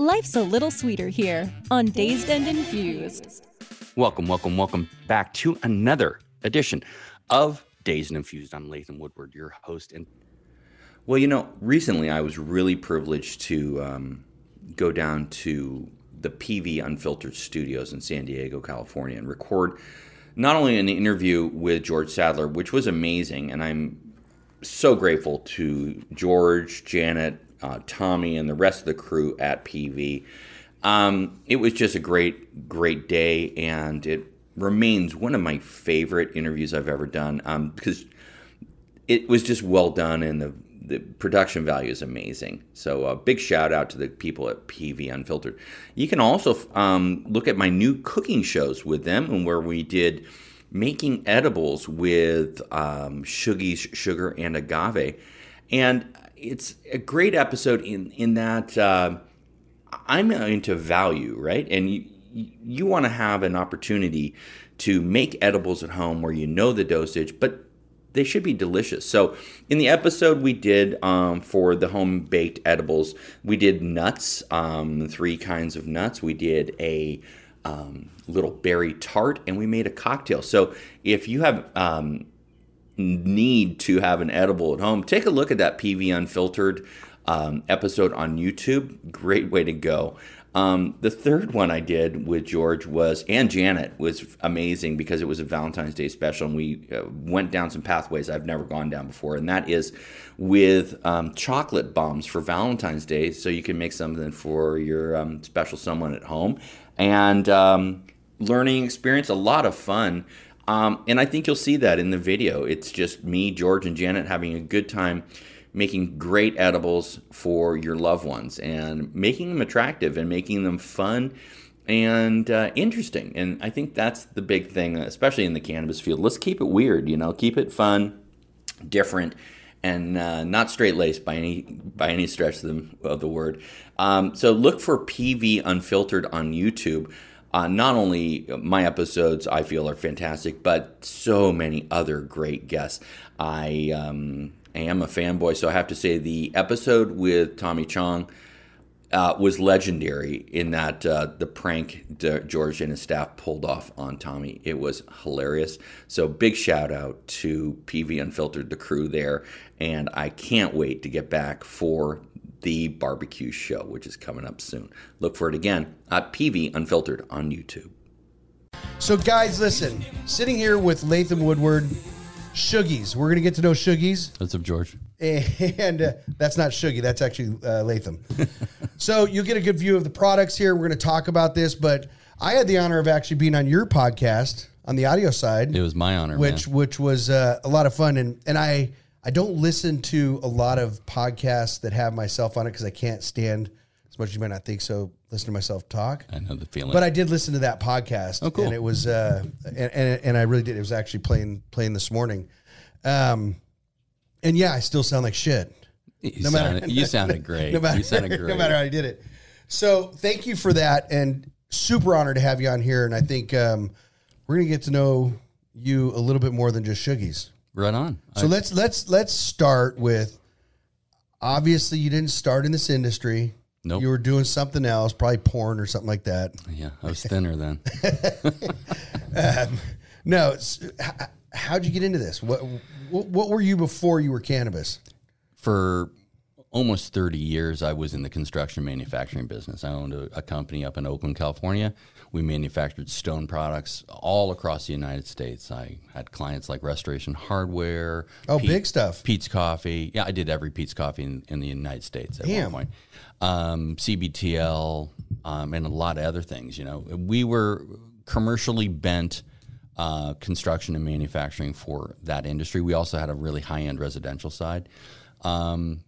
Life's a little sweeter here on Dazed and Infused. Welcome, welcome, welcome back to another edition of Dazed and Infused. I'm Latham Woodward, your host. And well, you know, recently I was really privileged to um, go down to the PV Unfiltered Studios in San Diego, California, and record not only an interview with George Sadler, which was amazing, and I'm so grateful to George, Janet, uh, Tommy, and the rest of the crew at PV. Um, it was just a great, great day, and it remains one of my favorite interviews I've ever done um, because it was just well done and the the production value is amazing. So a uh, big shout out to the people at PV Unfiltered. You can also um, look at my new cooking shows with them and where we did making edibles with um, sugar, and agave. And it's a great episode in in that uh, I'm into value, right? And you you want to have an opportunity to make edibles at home where you know the dosage, but they should be delicious. So, in the episode we did um, for the home baked edibles, we did nuts, um, three kinds of nuts. We did a um, little berry tart, and we made a cocktail. So, if you have um, need to have an edible at home, take a look at that PV Unfiltered um, episode on YouTube. Great way to go. Um, the third one I did with George was, and Janet was amazing because it was a Valentine's Day special, and we uh, went down some pathways I've never gone down before, and that is with um, chocolate bombs for Valentine's Day, so you can make something for your um, special someone at home, and um, learning experience, a lot of fun. Um, and I think you'll see that in the video. It's just me, George, and Janet having a good time making great edibles for your loved ones and making them attractive and making them fun and uh, interesting. And I think that's the big thing, especially in the cannabis field. Let's keep it weird, you know, keep it fun, different, and uh, not straight laced by any by any stretch of the, of the word. Um, so look for PV Unfiltered on YouTube. Uh, not only my episodes I feel are fantastic, but so many other great guests. I um, I am a fanboy, so I have to say the episode with Tommy Chong uh, was legendary in that uh, the prank George and his staff pulled off on Tommy. It was hilarious. So big shout out to PV Unfiltered, the crew there, and I can't wait to get back for the barbecue show, which is coming up soon. Look for it again at PV Unfiltered on YouTube. So, guys, listen, sitting here with Latham Woodward Shoogies. We're gonna get to know Shoogies, That's up, George? and uh, that's not Shoogie. That's actually uh, Latham. so you'll get a good view of the products here. We're gonna talk about this, but I had the honor of actually being on your podcast on the audio side. It was my honor, which man. which was uh, a lot of fun, and and I I don't listen to a lot of podcasts that have myself on it because I can't stand as much as you might not think so. Listen to myself talk. I know the feeling. But I did listen to that podcast. Oh, cool. And it was, uh, and, and, and I really did. It was actually playing playing this morning. Um, and yeah, I still sound like shit. You, no sounded, matter, you sounded great. No matter, you sounded great. No matter how I did it. So thank you for that, and super honored to have you on here. And I think um, we're gonna get to know you a little bit more than just Shoogies. Right on. So I, let's let's let's start with. Obviously, you didn't start in this industry. Nope. You were doing something else, probably porn or something like that. Yeah, I was thinner then. um, no, how'd you get into this? What, what, what were you before you were cannabis? For almost 30 years, I was in the construction manufacturing business. I owned a, a, company up in Oakland, California. We manufactured stone products all across the United States. I had clients like Restoration Hardware. Oh, Pete, big stuff. Peet's Coffee. Yeah, I did every Peet's Coffee in, in the United States at Damn. one point. Um, CBTL um, and a lot of other things. You know, we were commercially bent uh, construction and manufacturing for that industry. We also had a really high end residential side. Um,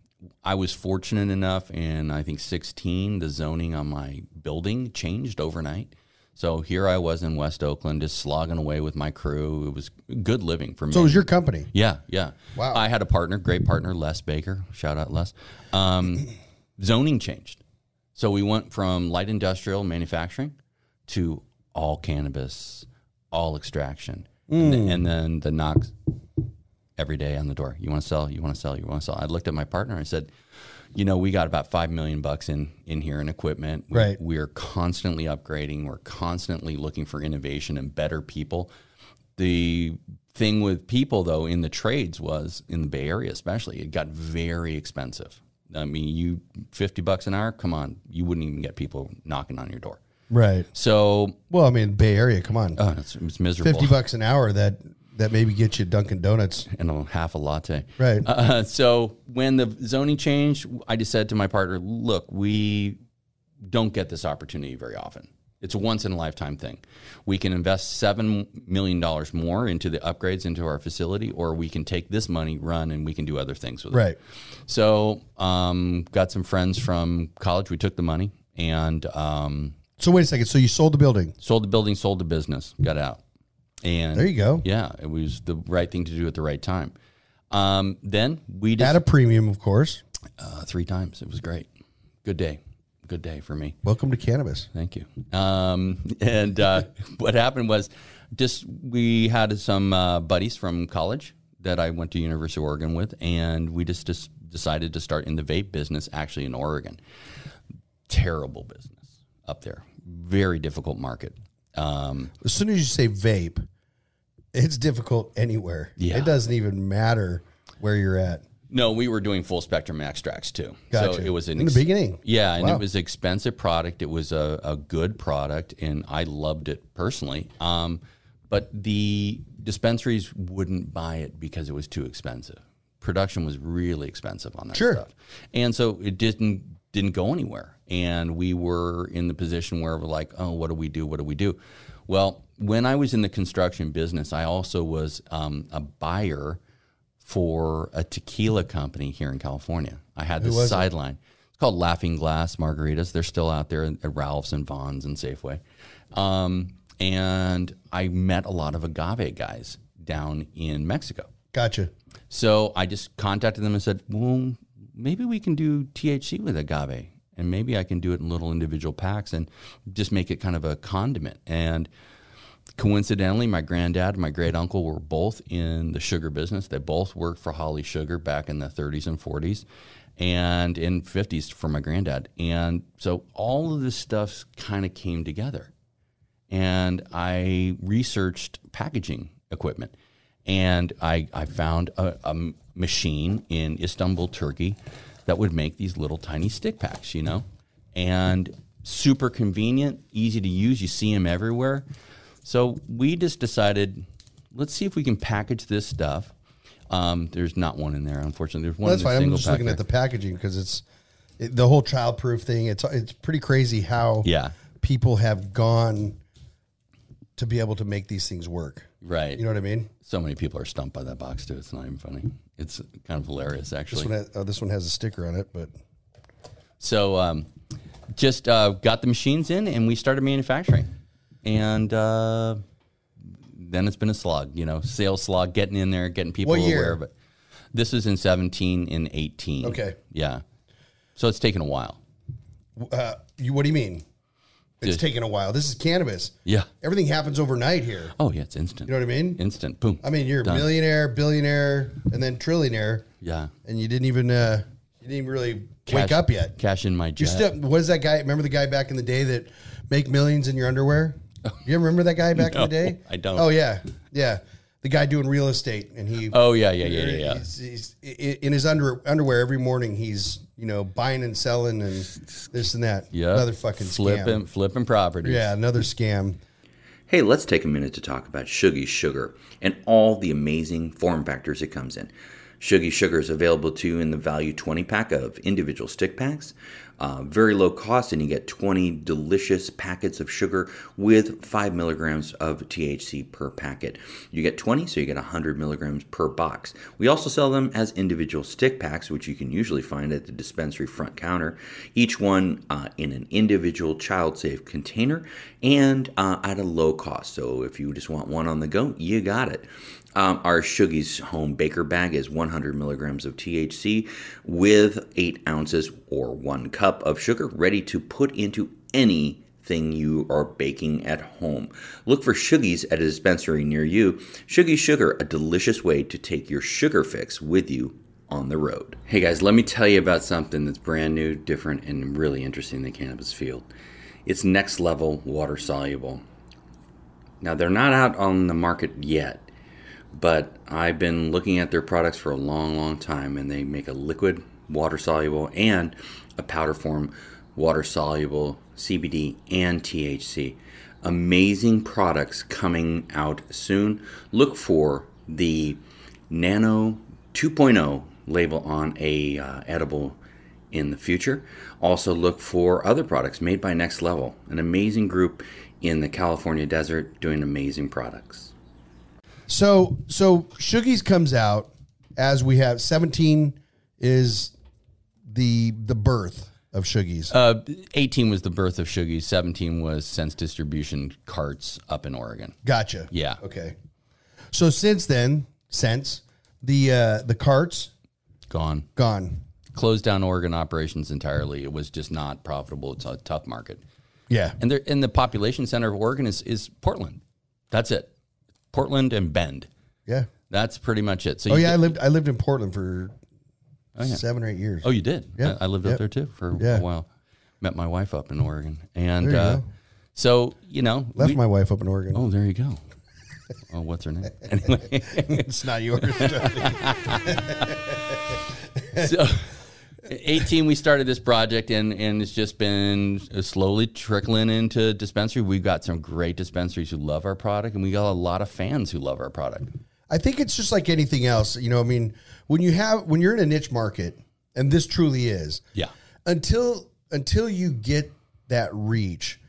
I was fortunate enough, in I think 16, the zoning on my building changed overnight. So here I was in West Oakland, just slogging away with my crew. It was good living for me. So it was your company. Yeah, yeah. Wow. I had a partner, great partner, Les Baker. Shout out Les. Um, zoning changed. So we went from light industrial manufacturing to all cannabis, all extraction. And, then, and then the knocks every day on the door. You want to sell? You want to sell? You want to sell? I looked at my partner. I said, you know, we got about five million bucks in in here in equipment. We, Right. We are constantly upgrading. We're constantly looking for innovation and better people. The thing with people though in the trades was in the Bay Area, especially, it got very expensive. I mean, you fifty bucks an hour. Come on, you wouldn't even get people knocking on your door. Right. So, Well, I mean, Bay Area. Come on, uh, it's, it's miserable. fifty bucks an hour. That that maybe gets you Dunkin' Donuts. and a half a latte. Right. Uh, so when the zoning changed, I just said to my partner, "Look, we don't get this opportunity very often. It's a once in a lifetime thing. We can invest seven million dollars more into the upgrades into our facility, or we can take this money, run, and we can do other things with it." Right. So, um, got some friends from college. We took the money and um, So wait a second. So you sold the building. sold the building, sold the business, got out. And There you go. yeah, it was the right thing to do at the right time. Um, then we just At a premium, of course. uh, three times. It was great. Good day. Good day for me. Welcome to cannabis. Thank you. Um, and uh, what happened was, just we had some uh, buddies from college that I went to University of Oregon with, and we just, just decided to start in the vape business actually in Oregon. Terrible business up there. Very difficult market. Um, As soon as you say vape, it's difficult anywhere. Yeah. It doesn't even matter where you're at. no, we were doing full spectrum extracts too. Gotcha. So it was an In the beginning. Yeah, and Wow. it was expensive product. It was a, a good product, and I loved it personally. Um, but the dispensaries wouldn't buy it because it was too expensive. Production was really expensive on that Sure. stuff, and so it didn't didn't go anywhere. And we were in the position where we're like, oh, what do we do? What do we do? Well, when I was in the construction business, I also was um, a buyer for a tequila company here in California. I had this was it? sideline. It's called Laughing Glass Margaritas. They're still out there at Ralph's and Vons and Safeway. Um, and I met a lot of agave guys down in Mexico. Gotcha. So I just contacted them and said, well, maybe we can do THC with agave. And maybe I can do it in little individual packs and just make it kind of a condiment. And coincidentally, my granddad and my great uncle were both in the sugar business. They both worked for Holly Sugar back in the 30s and 40s and in 50s for my granddad. And so all of this stuff kind of came together. And I researched packaging equipment. And I, I found a machine in Istanbul, Turkey, that would make these little tiny stick packs, you know? And super convenient, easy to use. You see them everywhere. So we just decided, let's see if we can package this stuff. Um, there's not one in there, unfortunately. There's one That's in the fine. I'm just looking there. at the packaging because it's it, the whole childproof thing. It's it's pretty crazy how Yeah. people have gone to be able to make these things work. Right. You know what I mean? so many people are stumped by that box too. It's not even funny. It's kind of hilarious, This actually. one, has, oh, this one has a sticker on it, but So um, just uh, got the machines in and we started manufacturing. And uh, then it's been a slog, you know, sales slog, getting in there, getting people What year? aware of it. This was in 17 and 18. Okay. Yeah. So it's taken a while. uh, you, what do you mean? It's taken a while. This is cannabis. Yeah. Everything happens overnight here. Oh, yeah, it's instant. You know what I mean? Instant. Boom. I mean, you're a millionaire, billionaire, and then trillionaire, Yeah. and you didn't even uh, you didn't even really wake up yet. Cash in my You jet. still what is that guy? Remember the guy back in the day that make millions in your underwear? You remember that guy back in No, the day? I don't. Oh yeah, yeah. The guy doing real estate, and he oh, yeah, yeah, yeah, yeah. yeah. He's, he's, in his under, underwear every morning. He's you know buying and selling and this and that. Yeah. another fucking flipping, scam. flipping properties. Yeah, another scam. Hey, let's take a minute to talk about Shoogie Sugar and all the amazing form factors it comes in. Shoogie Sugar is available to you in the value 20 pack of individual stick packs. Uh, very low cost, and you get 20 delicious packets of sugar with 5 milligrams of THC per packet. You get 20, so you get 100 milligrams per box. We also sell them as individual stick packs, which you can usually find at the dispensary front counter, each one uh, in an individual child safe container and uh, at a low cost. So if you just want one on the go, you got it. Um, our Shoogie's Home Baker Bag is 100 milligrams of THC with 8 ounces or 1 cup of sugar ready to put into anything you are baking at home. Look for Shoogies at a dispensary near you. Shoogie Sugar, a delicious way to take your sugar fix with you on the road. Hey guys, let me tell you about something that's brand new, different, and really interesting in the cannabis field. It's next level water soluble. Now, they're not out on the market yet but I've been looking at their products for a long, long time, and they make a liquid, water soluble, and a powder form water soluble CBD and THC. Amazing products coming out soon. Look for the Nano 2.0 label on a uh, edible in the future. Also look for other products made by Next Level, an amazing group in the California desert doing amazing products. So so Shoogies comes out as we have 17 is the the birth of Shoogies. Uh, 18 was the birth of Shoogies. 17 was Sense Distribution carts up in Oregon. Gotcha. Yeah. Okay. So since then, since the uh, the carts Gone. gone. Closed down Oregon operations entirely. It was just not profitable. It's a tough market. Yeah. And, there, and the population center of Oregon is, is Portland. That's it. Portland and Bend. Yeah. That's pretty much it. So Oh yeah, I lived I lived in Portland for yeah. seven or eight years. Oh, you did? Yeah. I, I lived Yep. up there too for Yeah. a while. Met my wife up in Oregon, and There you uh, go. so you know, Left we- my wife up in Oregon. oh, there you go. oh, what's her name? Anyway, it's not yours. so 18 we started this project and and it's just been slowly trickling into dispensary we've got some great dispensaries who love our product and we got a lot of fans who love our product I think it's just like anything else. You know, I mean, when you have when you're in a niche market, and this truly is, yeah until until you get that reach,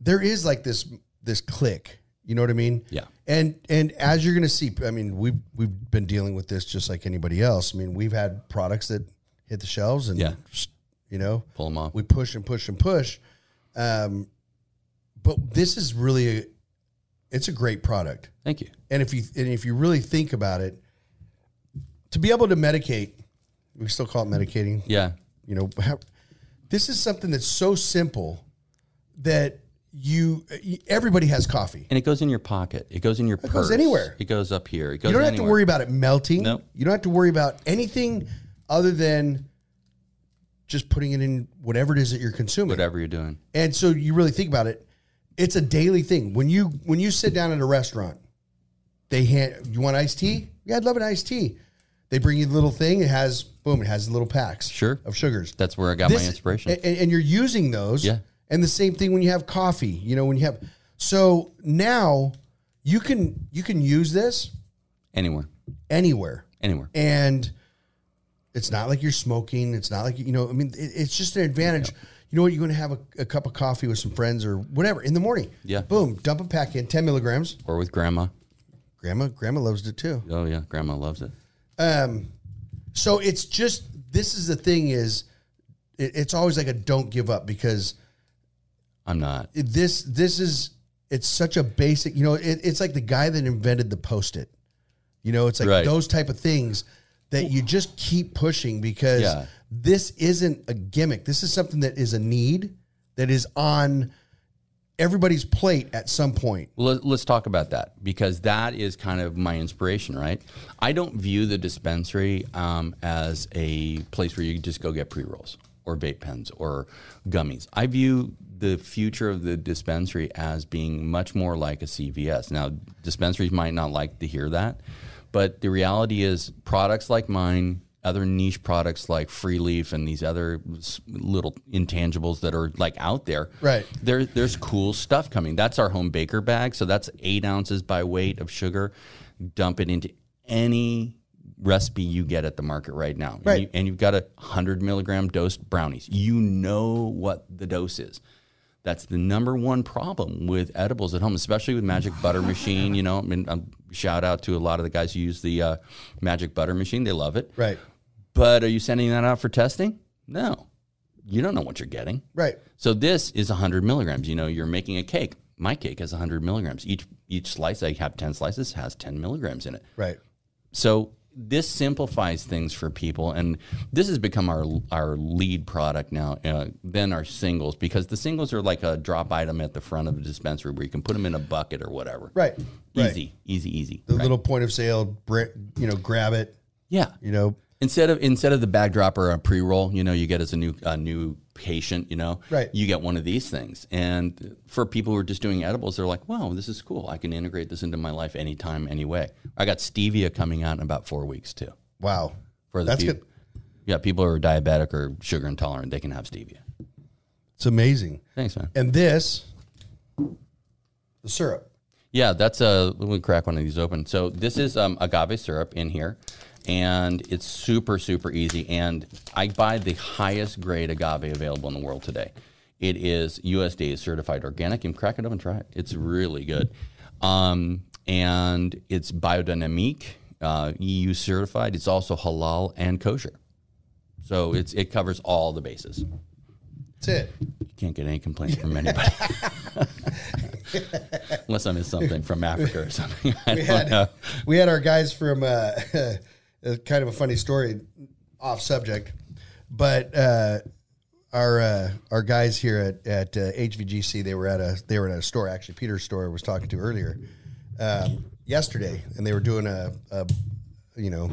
there is like this this click. You know what I mean? Yeah. And and as you're going to see, I mean, we've we've been dealing with this just like anybody else. I mean, we've had products that hit the shelves, and Yeah. you know, pull them off we push and push and push. Um, but this is really a, it's a great product. thank you And if you and if you really think about it, to be able to medicate, we still call it medicating. yeah You know, how, this is something that's so simple that you everybody has coffee. and it goes in your pocket it goes in your It purse goes anywhere. it goes up here it goes You don't have anywhere. to worry about it melting. Nope. You don't have to worry about anything other than just putting it in whatever it is that you're consuming. whatever you're doing And so you really think about it, it's a daily thing. When you when you sit down at a restaurant, they hand you want iced tea? Yeah, I'd love an iced tea. They bring you the little thing. It has boom. It has little packs. Sure. Of sugars. that's where i got This- my inspiration And, and you're using those. Yeah. And the same thing when you have coffee. You know when you have. So now you can you can use this anywhere anywhere anywhere and it's not like you're smoking. It's not like you know. I mean, it, it's just an advantage. You know what? You're going to have a, a cup of coffee with some friends or whatever in the morning. Yeah. Boom. Dump a pack in, ten milligrams. or with grandma Grandma, grandma loves it too. oh yeah grandma loves it Um, so it's just this is the thing is, it, it's always like a don't give up because i'm not this this is it's such a basic. You know, it, it's like the guy that invented the post it. You know, it's like Right. those type of things that you just keep pushing because Yeah. this isn't a gimmick. This is something that is a need that is on everybody's plate at some point. Let- let's talk about that because that is kind of my inspiration, right? I don't view the dispensary um, as a place where you just go get pre rolls or vape pens or gummies. I view the future of the dispensary as being much more like a CVS. Now, dispensaries might not like to hear that, but the reality is products like mine other niche products like Free Leaf and these other little intangibles that are like out there. Right. There, there's cool stuff coming. That's our home baker bag. So that's eight ounces by weight of sugar. Dump it into any recipe you get at the market right now. Right. And, you, and you've got a 100 milligram dose brownies. You know what the dose is. That's the number one problem with edibles at home, especially with Magic Butter Machine. You know, I mean, um, shout out to a lot of the guys who use the uh, Magic Butter Machine. They love it. Right. But are you sending that out for testing? No. You don't know what you're getting. Right. So this is 100 milligrams. You know, you're making a cake. My cake has 100 milligrams. Each each slice, I have 10 slices, has 10 milligrams in it. Right. So this simplifies things for people, and this has become our our lead product now. Uh, than our singles because the singles are like a drop item at the front of the dispensary where you can put them in a bucket or whatever. Right. Right. Easy, easy, easy. The Right. little point of sale, you know, grab it. yeah. You know. Instead of instead of the bag drop or a pre roll, you know, you get as a new a new patient, you know, Right. You get one of these things, and for people who are just doing edibles, they're like, "Wow, this is cool. I can integrate this into my life anytime, anyway." I got stevia coming out in about four weeks too. Wow. For the That's good. Yeah, people who are diabetic or sugar intolerant, they can have stevia. It's amazing. Thanks, man. And this, the syrup. Yeah, that's a. Let me crack one of these open. So this is um, agave syrup in here, and it's super super easy. And I buy the highest grade agave available in the world today. It is USDA certified organic. And crack it up and try it. It's really good, um, and it's biodynamic, uh, EU certified. It's also halal and kosher. So it's it covers all the bases. That's it. You can't get any complaints from anybody. Unless I miss something from Africa or something. I We had know. we had our guys from uh, a kind of a funny story, off subject, but uh, our uh, our guys here at at uh, HVGC they were at a they were at a store actually Peter's store I was talking to earlier um, yesterday and they were doing a, a you know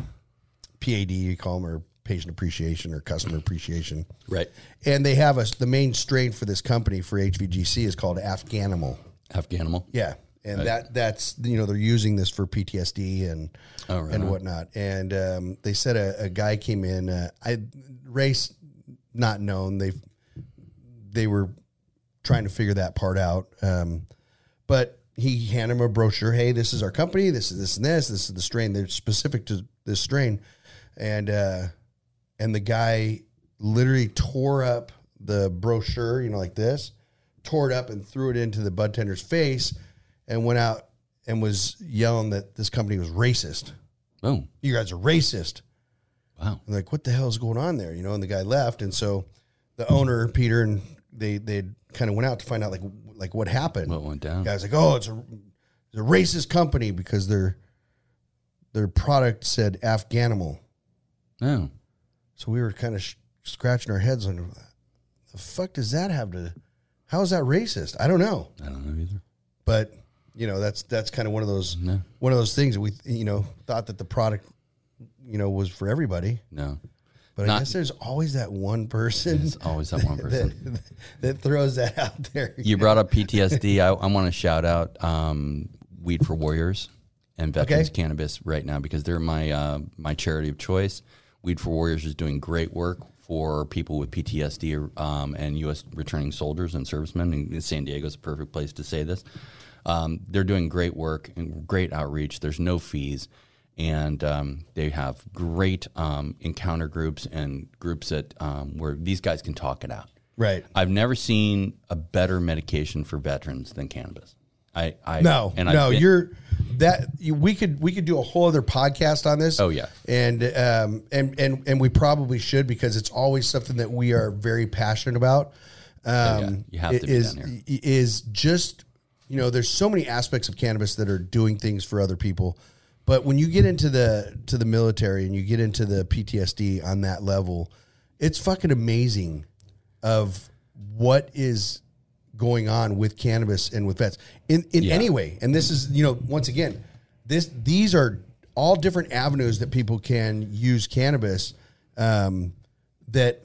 PAD you call them or patient appreciation or customer appreciation Right. and they have us the main strain for this company for HVGC is called Afghanimal. Afghanimal. Yeah, and that that's you know they're using this for PTSD and Oh, right and whatnot. And um, they said a, a guy came in. Uh, I race not known. They they were trying to figure that part out. Um, but he handed him a brochure. Hey, this is our company. This is this and this. This is the strain. They're specific to this strain, and uh, and the guy literally tore up the brochure. You know, like this, tore it up and threw it into the bud tender's face, and went out and was yelling that this company was racist. Oh, You guys are racist. wow. I'm like, what the hell is going on there? You know, and the guy left, and so the owner Peter and they they kind of went out to find out like like what happened. What went down? The guy's like, oh, it's a it's a racist company because their their product said Afghanimal. Oh, So we were kind of sh- scratching our heads on the fuck does that have to? How is that racist? I don't know, I don't know either. but you know that's that's kind of one of those No. one of those things that we you know thought that the product you know was for everybody. No. But I guess there's always that one person always that one person. that, that throws that out there. You brought up PTSD. I, I want to shout out um, Weed for Warriors and Veterans Okay. Cannabis right now because they're my uh, my charity of choice. Weed for Warriors is doing great work for people with PTSD um, and U.S. returning soldiers and servicemen. And San Diego is a perfect place to say this. Um, they're doing great work and great outreach. There's no fees. And um, they have great um, encounter groups and groups that um, where these guys can talk it out. Right. I've never seen a better medication for veterans than cannabis. I, I No, and I've no, been- you're that you, we could we could do a whole other podcast on this. Oh, yeah. and um and and and we probably should because it's always something that we are very passionate about. Um, Oh, yeah. You have to be is down is just you know there's so many aspects of cannabis that are doing things for other people, but when you get into the to the military and you get into the PTSD on that level, it's fucking amazing of what is going on with cannabis and with vets in in Yeah. any way. And this is you know once again, this these are all different avenues that people can use cannabis. Um, that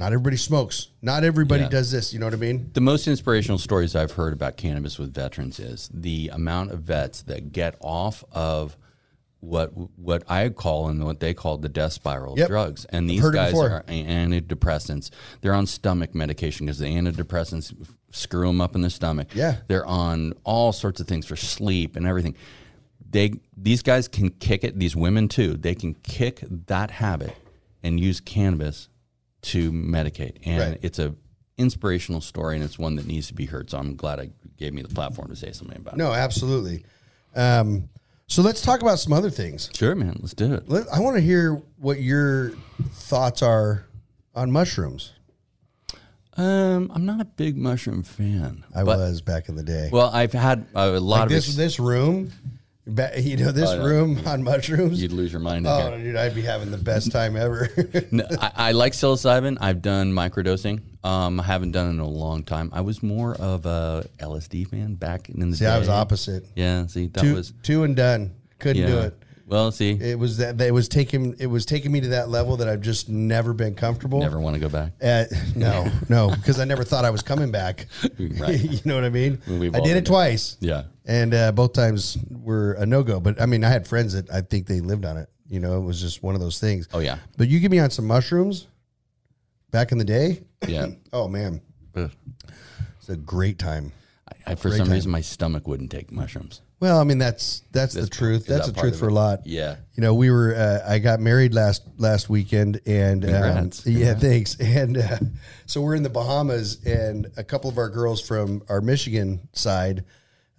not everybody smokes. Not everybody Yeah. does this. You know what I mean? the most inspirational stories I've heard about cannabis with veterans is the amount of vets that get off of what what I call and what they call the death spiral of Yep. drugs. And these guys are antidepressants. They're on stomach medication because the antidepressants screw them up in the stomach. Yeah. They're on all sorts of things for sleep and everything. they these guys can kick it. These women too. They can kick that habit and use cannabis to medicate, and Right. it's a inspirational story, and it's one that needs to be heard. So I'm glad I gave me the platform to say something about it. No, absolutely. Um, so let's talk about some other things. Sure, man. Let's do it. Let, I want to hear what your thoughts are on mushrooms. Um, I'm not a big mushroom fan. I was back in the day. Well, I've had a lot like of this ex- this room, you know, this Oh, room on mushrooms. You'd lose your mind. in Oh, dude, I'd be having the best time ever. No, I, I like psilocybin. I've done microdosing. Um, I haven't done it in a long time. I was more of a LSD fan back in the see, day. I was opposite. Yeah, see, that Two, was two and done. Couldn't yeah. do it. Well, see, It was that it was taking it was taking me to that level that I've just never been comfortable. never want to go back. Uh, no, no, because I never thought I was coming back. Right. you know what I mean? I did it twice. Yeah. And uh, both times were a no go. But I mean, I had friends that I think they lived on it. You know, it was just one of those things. Oh yeah. But you give me on some mushrooms back in the day. Yeah. Oh man, Ugh. it's a great time. I, I, for Great some time. reason, my stomach wouldn't take mushrooms. Well, I mean that's that's the Is- truth. That's that the truth for a lot. Yeah. You know, we were. Uh, I got married last last weekend, and um, yeah, thanks. And uh, so we're in the Bahamas, and a couple of our girls from our Michigan side,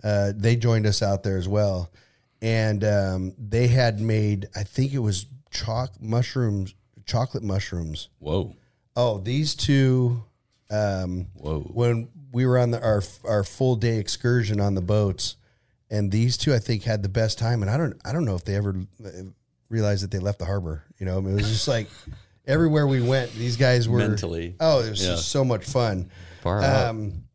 uh, they joined us out there as well, and um, they had made. I think it was chalk mushrooms, chocolate mushrooms. Whoa. Oh, these two. Um, Whoa. when we were on the, our our full day excursion on the boats, and these two I think had the best time. And I don't I don't know if they ever uh, realized that they left the harbor. You know, I mean, it was just like everywhere we went, these guys were Mentally. Oh, it was Yeah. just so much fun. Far. Um,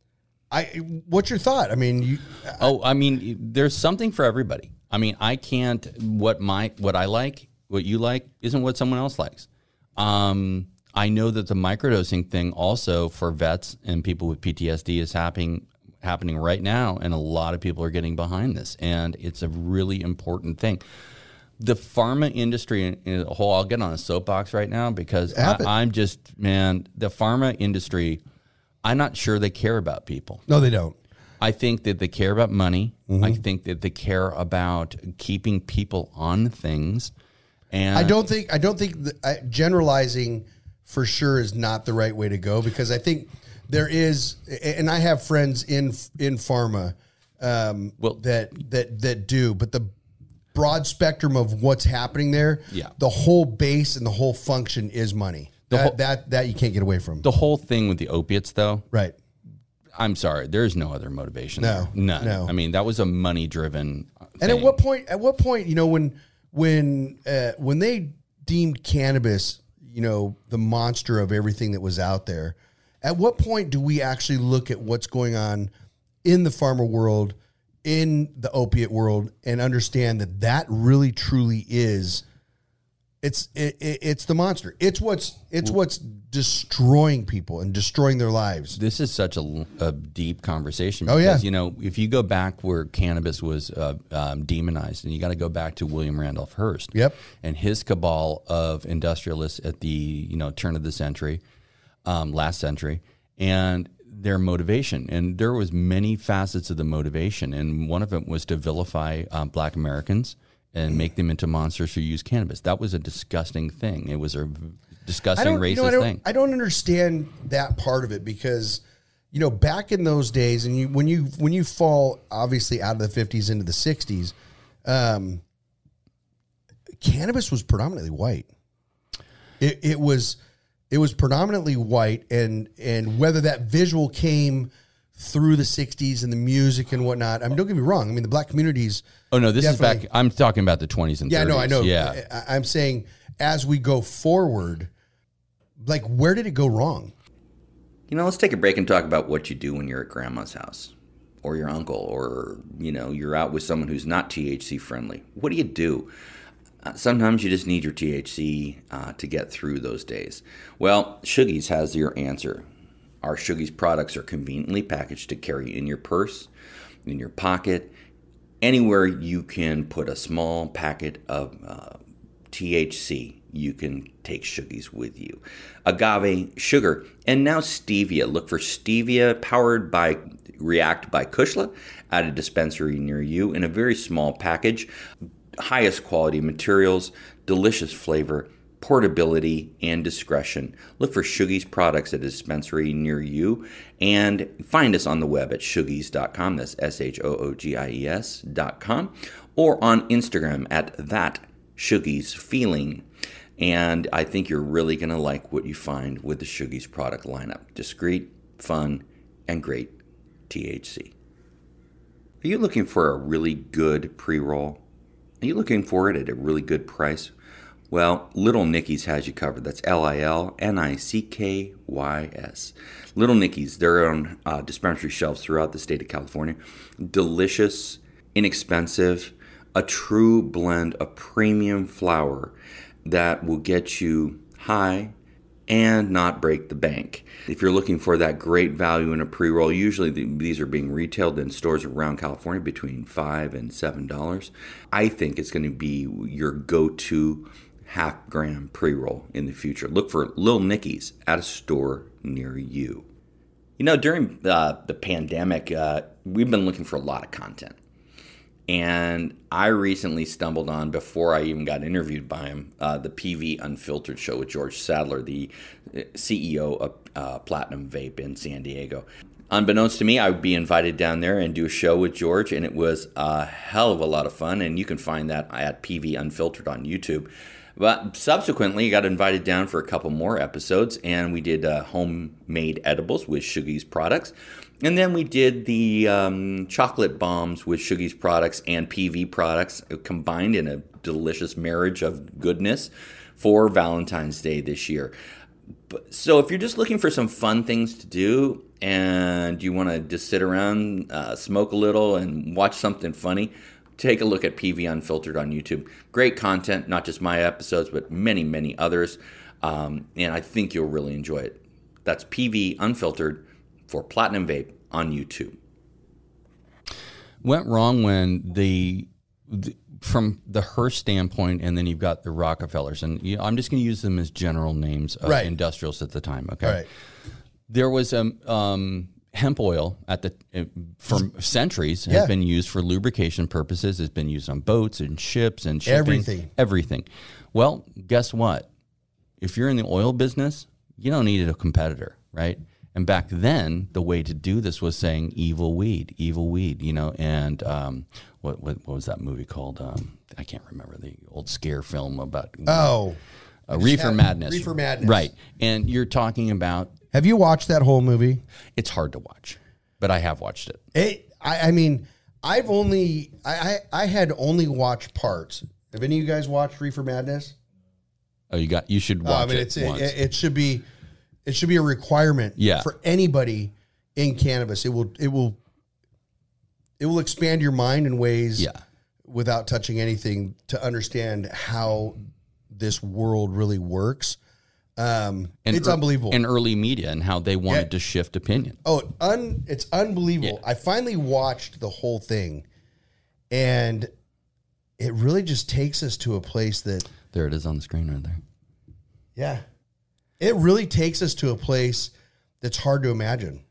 I what's your thought? I mean, you Oh, I mean, there's something for everybody. I mean, I can't what my what I like, what you like, isn't what someone else likes. Um, I know that the microdosing thing also for vets and people with PTSD is happening happening right now, and a lot of people are getting behind this, and it's a really important thing. The pharma industry in, in a whole, I'll get on a soapbox right now because I, I'm just man, the pharma industry. I'm not sure they care about people. no, they don't. I think that they care about money. Mm-hmm. I think that they care about keeping people on things. And I don't think I don't think I, generalizing for sure is not the right way to go because I think there is, and I have friends in in pharma um, Well- that that that do, but the broad spectrum of what's happening there, Yeah. the whole base and the whole function is money. That, whole- that that you can't get away from. the whole thing with the opiates, though. right. I'm sorry, there's no other motivation. No, none. no. I mean, that was a money driven. And at what point? At what point? You know, when when uh, when they deemed cannabis, you know, the monster of everything that was out there. At what point do we actually look at what's going on in the pharma world, in the opiate world, and understand that that really truly is? It's it, it, it's the monster. It's what's it's what's destroying people and destroying their lives. This is such a, a deep conversation. Oh, yeah. You know, if you go back where cannabis was uh, um, demonized, and you got to go back to William Randolph Hearst. Yep. And his cabal of industrialists at the you know turn of the century, um, last century, and their motivation. And there was many facets of the motivation, and one of them was to vilify um, Black Americans and make them into monsters who use cannabis. That was a disgusting thing. It was a disgusting racist you know, I don't, thing. I don't understand that part of it because, you know, back in those days, and you when you when you fall obviously out of the fifties into the sixties, um, cannabis was predominantly white. It, it was it was predominantly white, and and whether that visual came through the '60s and the music and whatnot. I mean, don't get me wrong. I mean, the black communities. Oh no, this is back. I'm talking about the 20s and 30s. Yeah, I know, I know. Yeah, I, I'm saying as we go forward, like where did it go wrong? You know, let's take a break and talk about what you do when you're at grandma's house or your uncle or, you know, you're out with someone who's not THC friendly. What do you do? Uh, sometimes you just need your THC uh, to get through those days. Well, Shoogies has your answer. Our Shoogies products are conveniently packaged to carry in your purse, in your pocket, anywhere you can put a small packet of uh, THC. you can take Shoogies with you. Agave sugar and now stevia. Look for stevia powered by React by Kushla at a dispensary near you in a very small package. Highest quality materials, delicious flavor, portability, and discretion. Look for Shoogies products at a dispensary near you and find us on the web at shoogies.com. That's S H O O G I E S.com or on Instagram at that Shoogies feeling. And I think you're really going to like what you find with the Shoogies product lineup. Discreet, fun, and great THC. Are you looking for a really good pre roll? Are you looking for it at a really good price? Well, Little Nicky's has you covered. That's L I L N I C K Y S. Little Nicky's, they're on uh, dispensary shelves throughout the state of California. Delicious, inexpensive, a true blend of premium flower that will get you high and not break the bank. If you're looking for that great value in a pre-roll, usually these are being retailed in stores around California between 5 and $7. I think it's going to be your go-to half gram pre-roll in the future. Look for Lil Nicky's at a store near you. You know, during uh, the pandemic, uh, we've been looking for a lot of content. And I recently stumbled on, before I even got interviewed by him, uh, the PV Unfiltered show with George Sadler, the uh, CEO of uh, Platinum Vape in San Diego. Unbeknownst to me, I would be invited down there and do a show with George, and it was a hell of a lot of fun. And you can find that at PV Unfiltered on YouTube. But subsequently, got invited down for a couple more episodes, and we did uh, homemade edibles with Shoogies products. And then we did the um, chocolate bombs with Shoogies products and PV products combined in a delicious marriage of goodness for Valentine's Day this year. So if you're just looking for some fun things to do and you want to just sit around, uh, smoke a little, and watch something funny, take a look at PV Unfiltered on YouTube. Great content, not just my episodes, but many, many others. Um, and I think you'll really enjoy it. That's PV Unfiltered for Platinum Vape on YouTube. Went wrong when the, the from the Hearst standpoint, and then you've got the Rockefellers, and you know, I'm just going to use them as general names of right. industrials at the time. Okay, right. there was a um, um, hemp oil at the uh, for centuries has been used for lubrication purposes. It's been used on boats and ships and shipping, everything. Everything. Well, guess what? If you're in the oil business, you don't need a competitor, right? And back then, the way to do this was saying "evil weed, evil weed," you know. And um, what, what, what was that movie called? Um, I can't remember the old scare film about oh, uh, Reefer Madness. Reefer Madness, right? And you're talking about. Have you watched that whole movie? It's hard to watch, but I have watched it. It. I, I mean, I've only I, I I had only watched parts. Have any of you guys watched Reefer Madness? Oh, you got. You should watch uh, I mean, it. It's, it, it should be it should be a requirement yeah. for anybody in cannabis. It will it will it will expand your mind in ways yeah. without touching anything to understand how this world really works. Um, and it's er, unbelievable. And early media and how they wanted yeah. to shift opinion. Oh, un, it's unbelievable. Yeah. I finally watched the whole thing, and it really just takes us to a place that. There it is on the screen right there. Yeah. It really takes us to a place that's hard to imagine.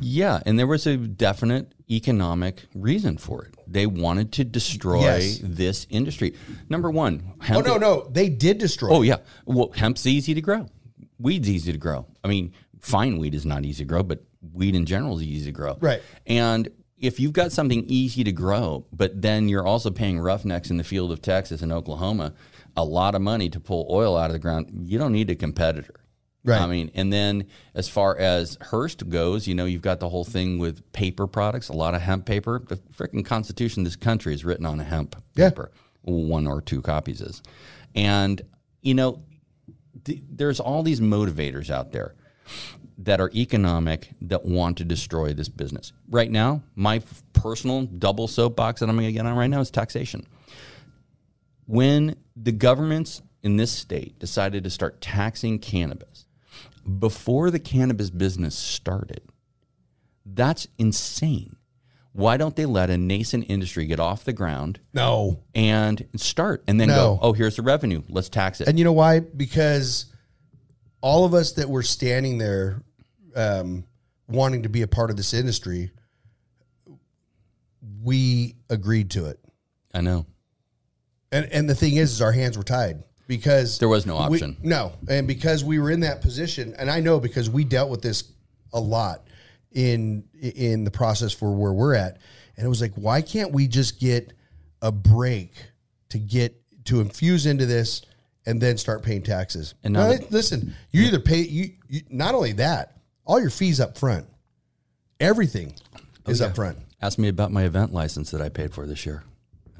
Yeah, and there was a definite economic reason for it. They wanted to destroy yes. this industry. Number one, oh, hemp. Oh no, no, they did destroy. Oh yeah, well, hemp's easy to grow. Weed's easy to grow. I mean, fine weed is not easy to grow, but weed in general is easy to grow. Right. And if you've got something easy to grow, but then you're also paying roughnecks in the field of Texas and Oklahoma a lot of money to pull oil out of the ground, you don't need a competitor. Right. I mean, and then as far as Hearst goes, you know, you've got the whole thing with paper products, a lot of hemp paper. The freaking Constitution of this country is written on a hemp yeah. paper, one or two copies is. And, you know, th- there's all these motivators out there that are economic that want to destroy this business. Right now, my personal double soapbox that I'm going to get on right now is taxation when the governments in this state decided to start taxing cannabis before the cannabis business started, that's insane. Why don't they let a nascent industry get off the ground No. and start and then No. go, oh, here's the revenue. Let's tax it. And you know why? Because all of us that were standing there um, wanting to be a part of this industry, we agreed to it. I know. And and the thing is, is our hands were tied because There was no we- option. no, and because we were in that position, and I know because we dealt with this a lot in in the process for where we're at, and it was like, why can't we just get a break to get to infuse into this and then start paying taxes? And now listen, you either pay you, you not only that, all your fees up front, everything Oh, is up front. Ask me about my event license that I paid for this year.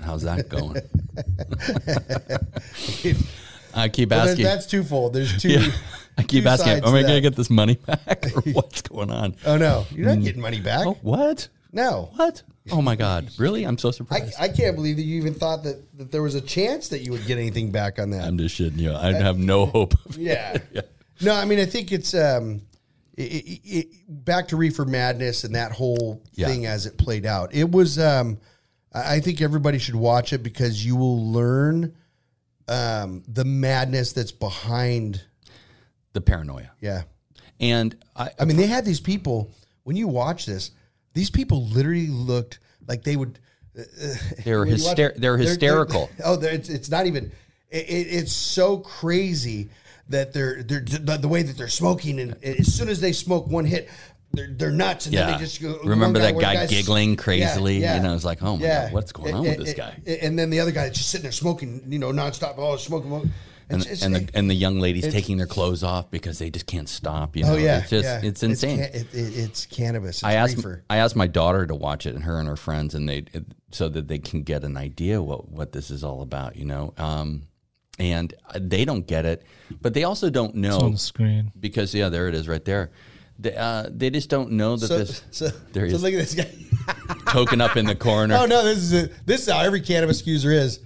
How's that going? I keep Well, asking. that's twofold. There's two. Yeah. I keep two asking, am I going to get this money back or what's going on? Oh no, you're not getting money back. Oh, what? No, What? Oh my God. Really? I'm so surprised. I can't believe that you even thought that, that there was a chance that you would get anything back on that. I'm just shitting you. I have no hope. Of yeah. No, I mean, I think it's um, it, it, it, back to Reefer Madness and that whole Yeah. thing as it played out. It was, um, I I think everybody should watch it because you will learn um, the madness that's behind. the paranoia. Yeah. And I, I mean, they had these people, when you watch this, these people literally looked like they would. they were, when you watch- hyster- they're hysterical. oh, they're, it's, it's not even. It, it, it's so crazy that they're they're the, the way that they're smoking, and as soon as they smoke one hit, they're they're nuts, and then Yeah. they just go. Remember one that guy guy's- giggling crazily? You know, it's like, oh my God, what's going on with this guy? And, and then the other guy just sitting there smoking, you know, nonstop. Oh, smoking. smoking. and, It's- it's- and the and the young ladies taking their clothes off because they just can't stop. You know, oh yeah, it's just yeah. it's insane. It's, ca- it, it, it's cannabis. It's I asked reefer. I asked my daughter to watch it, and her and her friends, and they so that they can get an idea what what this is all about. You know, um, and they don't get it, but they also don't It's on know the screen. because yeah, there it is right there. They, uh, they just don't know that So, this so, there he so is. look at this guy. token up in the corner. Oh no, this is a, this is how every cannabis user is.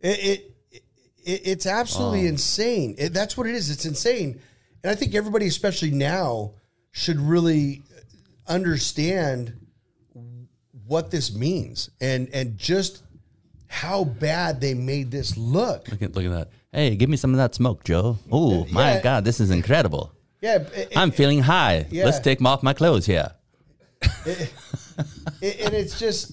It, it, it it's absolutely insane. It, that's what it is. It's insane, and I think everybody, especially now, should really understand what this means and and just how bad they made this look. Look at look at that. Hey, give me some of that smoke, Joe. Oh my Yeah. God, this is incredible. Yeah, it- it- I'm feeling high. Yeah. Let's take off my clothes here. it- and it's just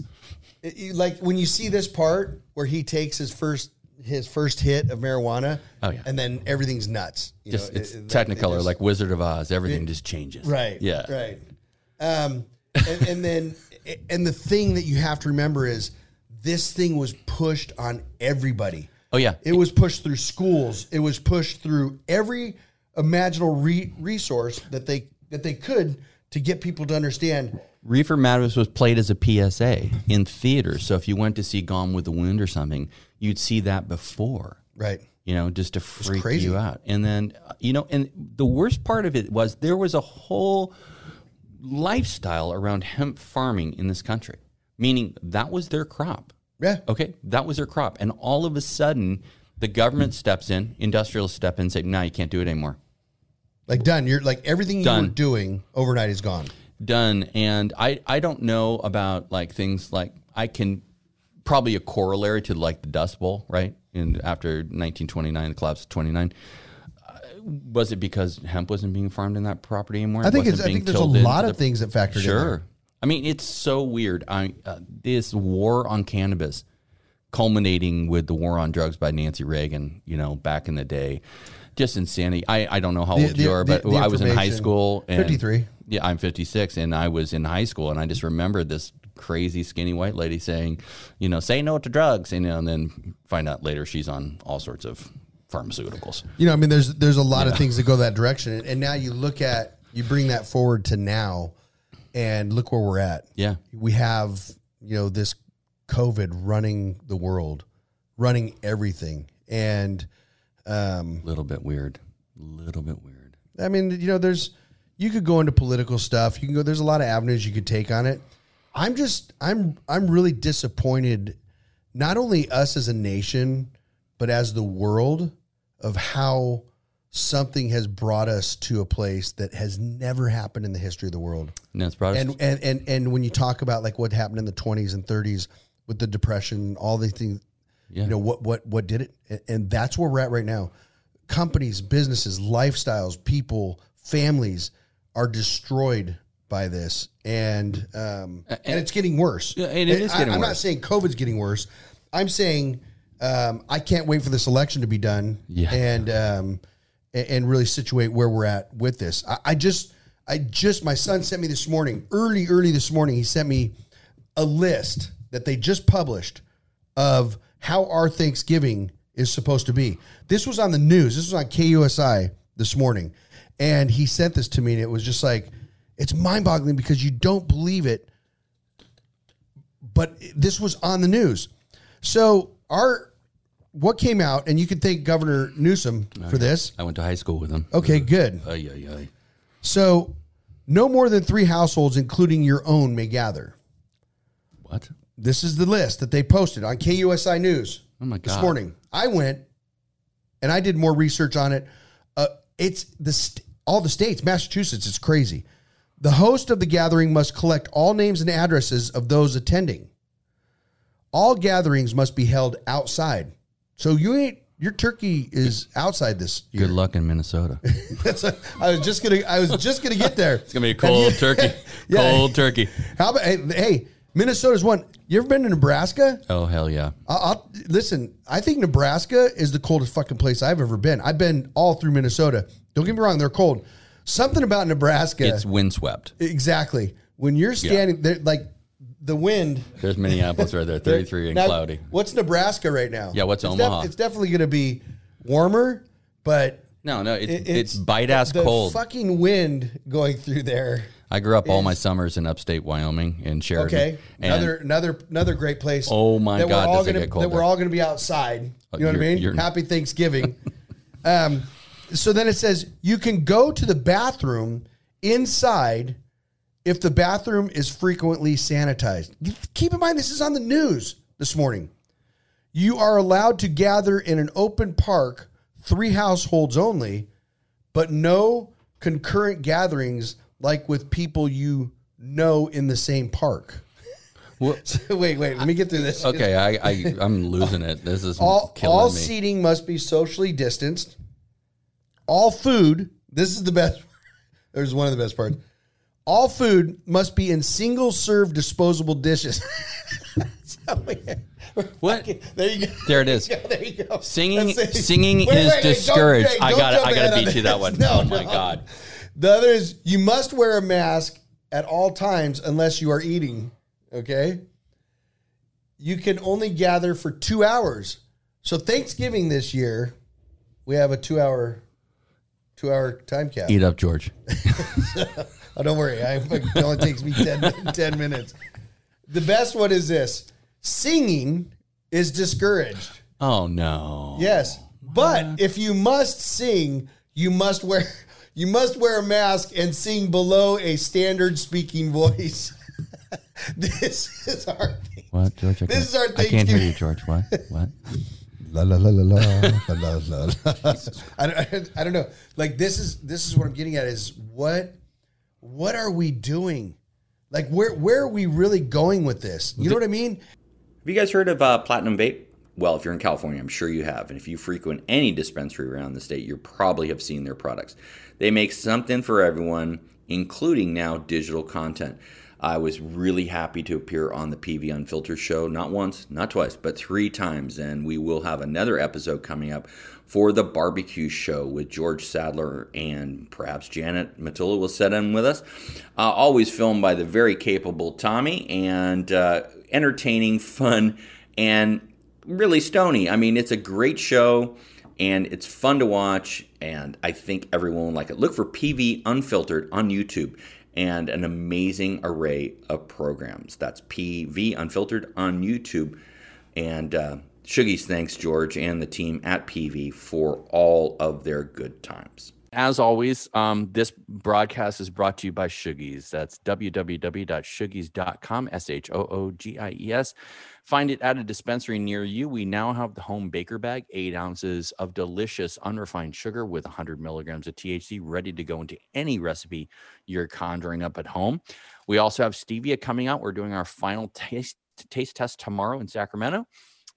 it- you- like when you see this part where he takes his first his first hit of marijuana, Oh, yeah. and then everything's nuts. You Just know, it's it- it- Technicolor, it just- like Wizard of Oz. Everything just changes. right, Yeah. right. Um, and, and then and the thing that you have to remember is this thing was pushed on everybody. Oh yeah. It was pushed through schools. It was pushed through every imaginable re- resource that they that they could to get people to understand. Reefer Madness was played as a PSA in theaters. So if you went to see Gone with the Wind or something, you'd see that before. Right. You know, just to freak you out. And then, you know, and the worst part of it was there was a whole lifestyle around hemp farming in this country, meaning that was their crop. Yeah. Okay, that was their crop. And all of a sudden, the government steps in, industrialists step in and say, no, you can't do it anymore. Like done. You're like everything you Done. were doing overnight is gone. done and i i don't know about like things like i can probably a corollary to like the dust bowl right and after 1929 the collapse of 29 uh, was it because hemp wasn't being farmed in that property anymore I think it's, I think there's a lot of the- things that factored in. sure i mean it's so weird i uh, this war on cannabis culminating with the war on drugs by nancy reagan you know back in the day just insanity i i don't know how The- old the- you are but the i was in high school and 53. yeah, I'm 56, and I was in high school, and I just remember this crazy skinny white lady saying, you know, say no to drugs, and, you know, and then find out later she's on all sorts of pharmaceuticals. You know, I mean, there's there's a lot of things that go that direction, and, and now you look at you bring that forward to now, and look where we're at. Yeah, We have you know this COVID running the world, running everything, and um, a little bit weird, a little bit weird. I mean, you know, there's you could go into political stuff. You can go. There's a lot of avenues you could take on it. I'm just I'm I'm really disappointed, not only us as a nation, but as the world of how something has brought us to a place that has never happened in the history of the world. And that's brought us And and and and when you talk about like what happened in the 20s and 30s with the depression, all the things, Yeah. you know what what what did it, and, and that's where we're at right now. Companies, businesses, lifestyles, people, families are destroyed by this, and um, and, it's getting worse. Yeah, and it is getting I, am not saying COVID's getting worse. I'm saying um, I can't wait for this election to be done Yeah. and um, and really situate where we're at with this. I, I just I just my son sent me this morning, early early this morning. He sent me a list that they just published of how our Thanksgiving is supposed to be. This was on the news. This was on KUSI this morning, and he sent this to me, and it was just like it's mind-boggling because you don't believe it but this was on the news. So our what came out, and you can thank Governor Newsom for this. I went to high school with him. Okay, uh, good. Ay, ay, ay. So no more than three households, including your own, may gather. What? This is the list that they posted on KUSI News Oh my God. this morning. I went and I did more research on it. Uh, it's the st- all the states, Massachusetts. It's crazy. The host of the gathering must collect all names and addresses of those attending. All gatherings must be held outside. So you ain't your turkey is outside this year. Good luck in Minnesota. it's That's a, I was just gonna I was just gonna get there. It's gonna be a cold turkey. Yeah. Cold turkey. How about hey, hey, Minnesota's one. You ever been to Nebraska? Oh hell yeah. I'll, I'll listen. I think Nebraska is the coldest fucking place I've ever been. I've been all through Minnesota. Don't get me wrong; they're cold. Something about Nebraska, It's windswept. exactly. When you're standing there, like the wind. There's Minneapolis right there, 33 and Now, cloudy. What's Nebraska right now? Yeah, what's it's Omaha? it's definitely going to be warmer, but No, no, it's, it- it's, bite ass the cold. Fucking wind going through there. I grew up all my summers in upstate Wyoming in Sheridan. Okay, And another another another great place. Oh my God, all does gonna, get cold That we're all going to be outside. You know what I mean? you're- Happy Thanksgiving. um, so then it says you can go to the bathroom inside if the bathroom is frequently sanitized. Keep in mind this is on the news this morning. You are allowed to gather in an open park, three households only, but no concurrent gatherings like with people you know in the same park. Well- wait, wait, let me get through this. Okay, I, I I'm losing it. This is All, all seating must be socially distanced. All food, this is the best. There's one of the best parts. All food must be in single serve disposable dishes. So What? There you go. There it is. There you go. Singing singing Wait, is wait, wait, don't- discouraged. hey, I got I got to beat you that one. No, oh my no. god. The other is you must wear a mask at all times unless you are eating. Okay. You can only gather for two hours. So Thanksgiving this year, we have a two hour, two hour time cap. Eat up, George. Oh, don't worry. I, it only takes me 10, 10 minutes. The best one is this singing is discouraged. Oh no. Yes. But if you must sing, you must wear you must wear a mask and sing below a standard speaking voice. this is our thing. What, George? I This can't, is our thing. I can't hear you, George. What? What? La la la la la la la la. I don't, I don't know. Like this is this is what I'm getting at is what what are we doing? Like where where are we really going with this? You know what I mean? Have you guys heard of uh, Platinum Vape? Well, if you're in California, I'm sure you have. And if you frequent any dispensary around the state, you probably have seen their products. They make something for everyone, including now digital content. I was really happy to appear on the PV Unfiltered show, not once, not twice, but three times. And we will have another episode coming up for the barbecue show with George Sadler and perhaps Janet Matula will set in with us. Uh, always filmed by the very capable Tommy and uh, entertaining, fun, and really stony. I mean, it's a great show and it's fun to watch, and I think everyone will like it. Look for PV Unfiltered on YouTube and an amazing array of programs. That's PV Unfiltered on YouTube. And uh, thanks George and the team at PV for all of their good times. As always, um, this broadcast is brought to you by Shoogies. That's www.shoogies.com, S H O O G I E S. Find it at a dispensary near you. We now have the home baker bag, eight ounces of delicious unrefined sugar with 100 milligrams of THC, ready to go into any recipe you're conjuring up at home. We also have stevia coming out. We're doing our final taste taste test tomorrow in Sacramento.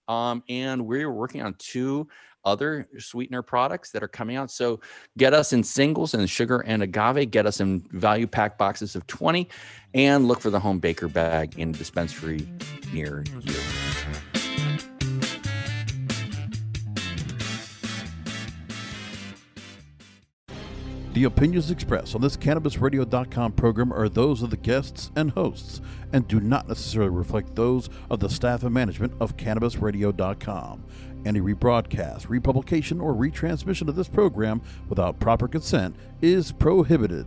Um, and we're working on two other sweetener products that are coming out. So get us in singles and sugar and agave, get us in value pack boxes of 20, and look for the home baker bag in dispensary near you. The opinions expressed on this CannabisRadio.com program are those of the guests and hosts and do not necessarily reflect those of the staff and management of CannabisRadio.com. Any rebroadcast, republication, or retransmission of this program without proper consent is prohibited.